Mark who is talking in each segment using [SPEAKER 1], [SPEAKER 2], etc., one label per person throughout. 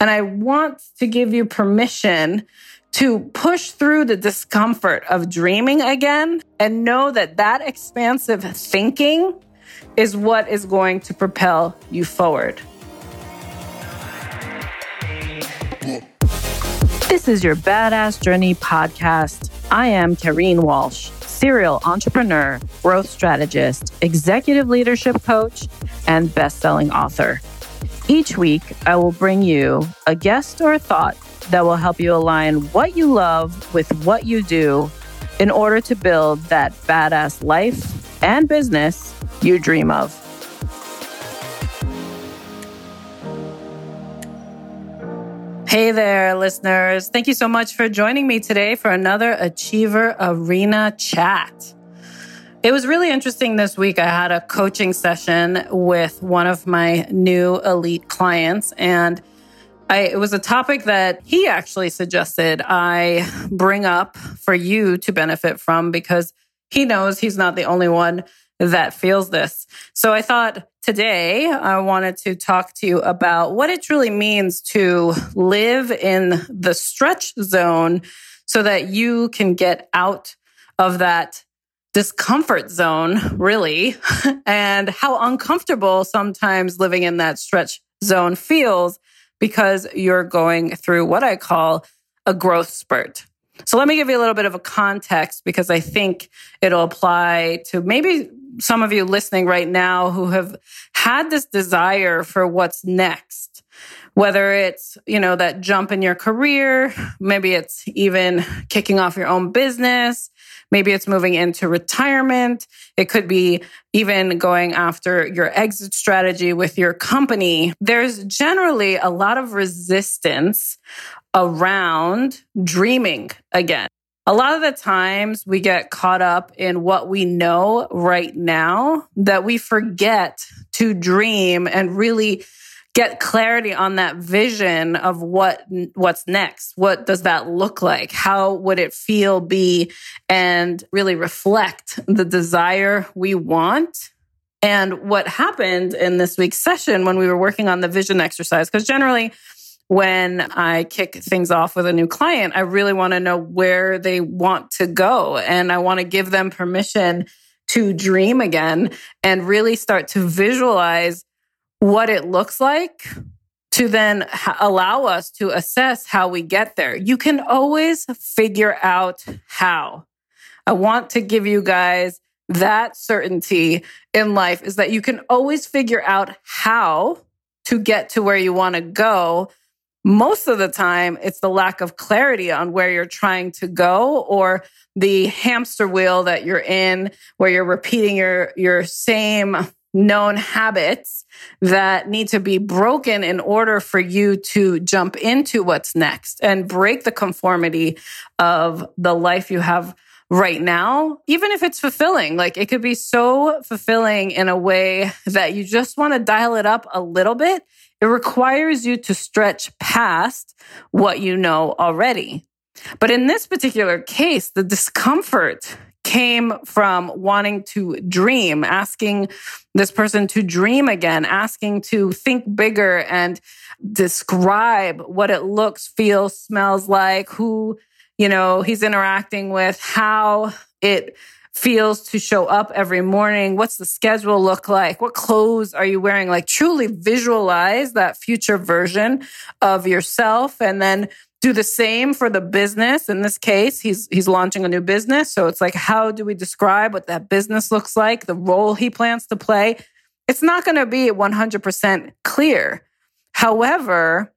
[SPEAKER 1] And I want to give you permission to push through the discomfort of dreaming again and know that that expansive thinking is what is going to propel you forward. This is your Badass Journey podcast. I am Kareen Walsh, serial entrepreneur, growth strategist, executive leadership coach, and best-selling author. Each week, I will bring you a guest or a thought that will help you align what you love with what you do in order to build that badass life and business you dream of. Hey there, listeners. Thank you so much for joining me today for another Achiever Arena chat. It was really interesting this week. I had a coaching session with one of my new elite clients, and I, it was a topic that he actually suggested I bring up for you to benefit from because he knows he's not the only one that feels this. So I thought today I wanted to talk to you about what it truly means to live in the stretch zone so that you can get out of that discomfort zone, really, and how uncomfortable sometimes living in that stretch zone feels because you're going through what I call a growth spurt. So let me give you a little bit of a context because I think it'll apply to maybe some of you listening right now who have had this desire for what's next. Whether it's, you know, that jump in your career, maybe it's even kicking off your own business, Maybe it's moving into retirement. It could be even going after your exit strategy with your company. There's generally a lot of resistance around dreaming again. A lot of the times we get caught up in what we know right now that we forget to dream and really get clarity on that vision of what what's next. What does that look like? How would it feel be? And really reflect the desire we want. And what happened in this week's session when we were working on the vision exercise because generally when I kick things off with a new client, I really want to know where they want to go. And I want to give them permission to dream again and really start to visualize what it looks like to then allow us to assess how we get there. You can always figure out how. I want to give you guys that certainty in life is that you can always figure out how to get to where you want to go. Most of the time, it's the lack of clarity on where you're trying to go or the hamster wheel that you're in where you're repeating your, your same known habits that need to be broken in order for you to jump into what's next and break the conformity of the life you have right now, even if it's fulfilling. Like it could be so fulfilling in a way that you just want to dial it up a little bit. It requires you to stretch past what you know already. But in this particular case, the discomfort came from wanting to dream, asking this person to dream again, asking to think bigger and describe what it looks, feels, smells like, who, you know, he's interacting with, how it feels to show up every morning. What's the schedule look like? What clothes are you wearing? Like truly visualize that future version of yourself and then do the same for the business. In this case, he's he's launching a new business, so it's like how do we describe what that business looks like, the role he plans to play? It's not going to be 100% clear. However,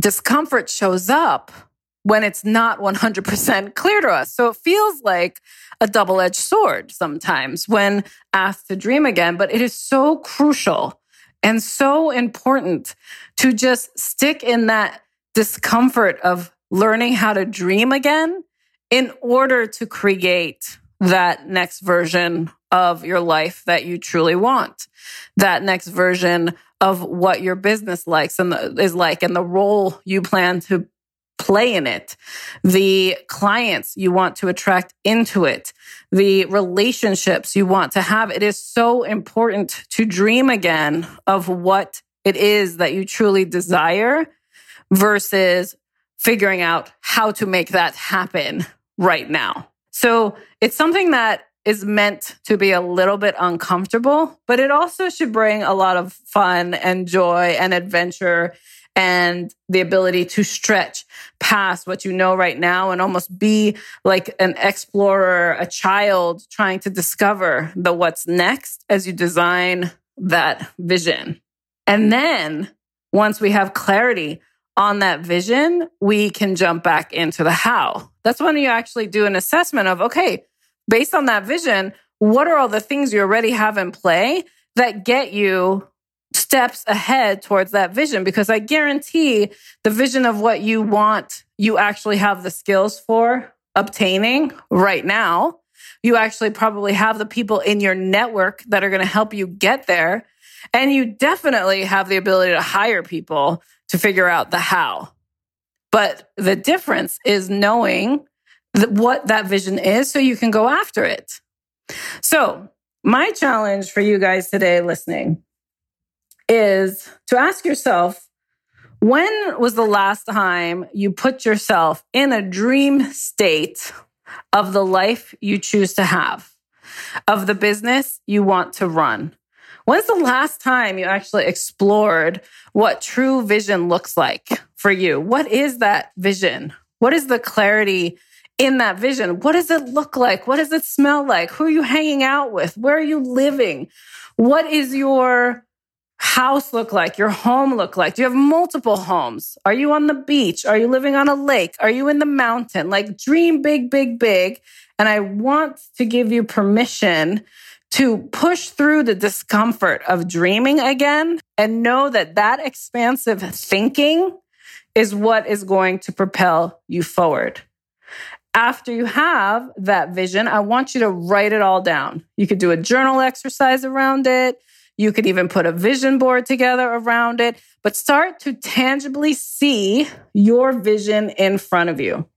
[SPEAKER 1] discomfort shows up when it's not 100% clear to us. So it feels like a double edged sword sometimes when asked to dream again, but it is so crucial and so important to just stick in that discomfort of learning how to dream again in order to create that next version of your life that you truly want, that next version of what your business likes and the, is like and the role you plan to play in it, the clients you want to attract into it, the relationships you want to have. It is so important to dream again of what it is that you truly desire versus figuring out how to make that happen right now. So it's something that is meant to be a little bit uncomfortable, but it also should bring a lot of fun and joy and adventure and the ability to stretch past what you know right now and almost be like an explorer, a child trying to discover the what's next as you design that vision. And then once we have clarity on that vision, we can jump back into the how. That's when you actually do an assessment of, okay, based on that vision, what are all the things you already have in play that get you steps ahead towards that vision? Because I guarantee the vision of what you want, you actually have the skills for obtaining right now. You actually probably have the people in your network that are going to help you get there. And you definitely have the ability to hire people to figure out the how. But the difference is knowing what that vision is so you can go after it. So, my challenge for you guys today listening is to ask yourself when was the last time you put yourself in a dream state of the life you choose to have, of the business you want to run? When's the last time you actually explored what true vision looks like for you? What is that vision? What is the clarity in that vision. What does it look like? What does it smell like? Who are you hanging out with? Where are you living? What is your house look like? Your home look like? Do you have multiple homes? Are you on the beach? Are you living on a lake? Are you in the mountain? Like dream big, big, big. And I want to give you permission to push through the discomfort of dreaming again and know that that expansive thinking is what is going to propel you forward after you have that vision, I want you to write it all down. You could do a journal exercise around it. You could even put a vision board together around it, but start to tangibly see your vision in front of you.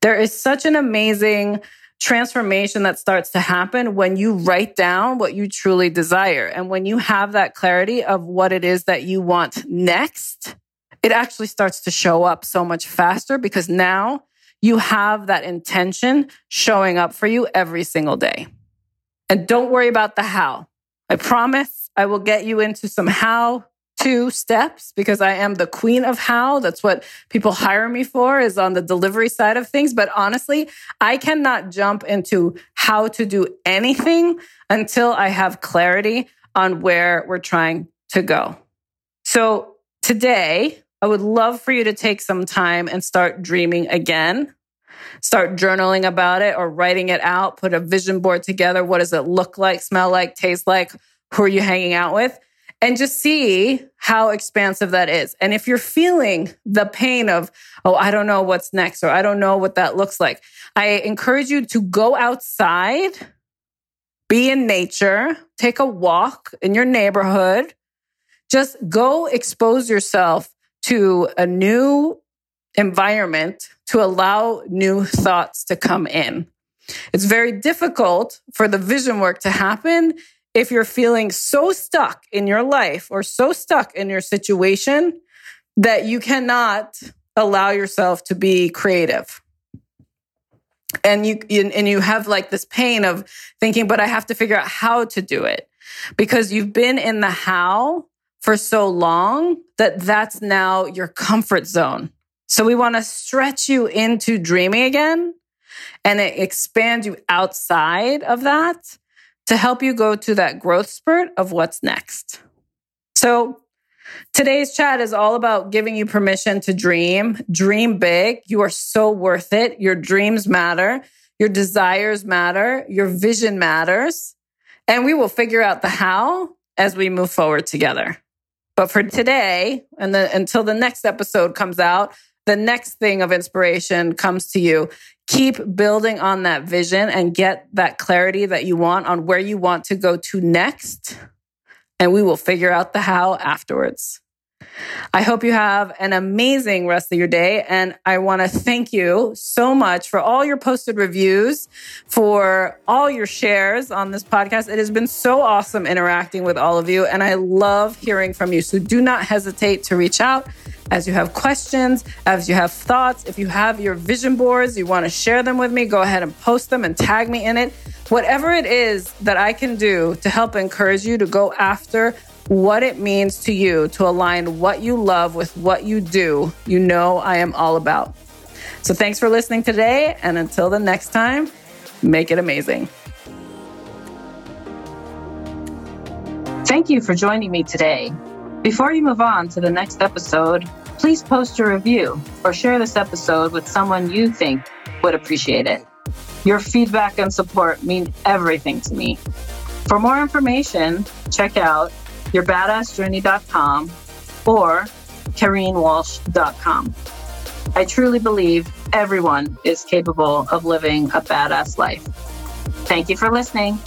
[SPEAKER 1] There is such an amazing transformation that starts to happen when you write down what you truly desire. And when you have that clarity of what it is that you want next, it actually starts to show up so much faster because now you have that intention showing up for you every single day. And don't worry about the how. I promise I will get you into some how to steps because I am the queen of how. That's what people hire me for is on the delivery side of things. But honestly, I cannot jump into how to do anything until I have clarity on where we're trying to go. So today I would love for you to take some time and start dreaming again. Start journaling about it or writing it out. Put a vision board together. What does it look like, smell like, taste like? Who are you hanging out with? And just see how expansive that is. And if you're feeling the pain of, oh, I don't know what's next, or I don't know what that looks like, I encourage you to go outside, be in nature, take a walk in your neighborhood. Just go expose yourself to a new environment to allow new thoughts to come in. It's very difficult for the vision work to happen if you're feeling so stuck in your life or so stuck in your situation that you cannot allow yourself to be creative. And you and you have like this pain of thinking but I have to figure out how to do it because you've been in the how for so long that that's now your comfort zone. So we want to stretch you into dreaming again and expand you outside of that to help you go to that growth spurt of what's next. So today's chat is all about giving you permission to dream, dream big. You are so worth it. Your dreams matter. Your desires matter. Your vision matters. And we will figure out the how as we move forward together. But for today, and then until the next episode comes out, the next thing of inspiration comes to you. Keep building on that vision and get that clarity that you want on where you want to go to next. And we will figure out the how afterwards. I hope you have an amazing rest of your day. And I want to thank you so much for all your posted reviews, for all your shares on this podcast. It has been so awesome interacting with all of you. And I love hearing from you. So do not hesitate to reach out as you have questions, as you have thoughts. If you have your vision boards, you want to share them with me, go ahead and post them and tag me in it. Whatever it is that I can do to help encourage you to go after what it means to you to align what you love with what you do, you know I am all about. So thanks for listening today. And until the next time, make it amazing. Thank you for joining me today. Before you move on to the next episode, please post a review or share this episode with someone you think would appreciate it. Your feedback and support mean everything to me. For more information, check out yourbadassjourney.com or KareenWalsh.com. I truly believe everyone is capable of living a badass life. Thank you for listening.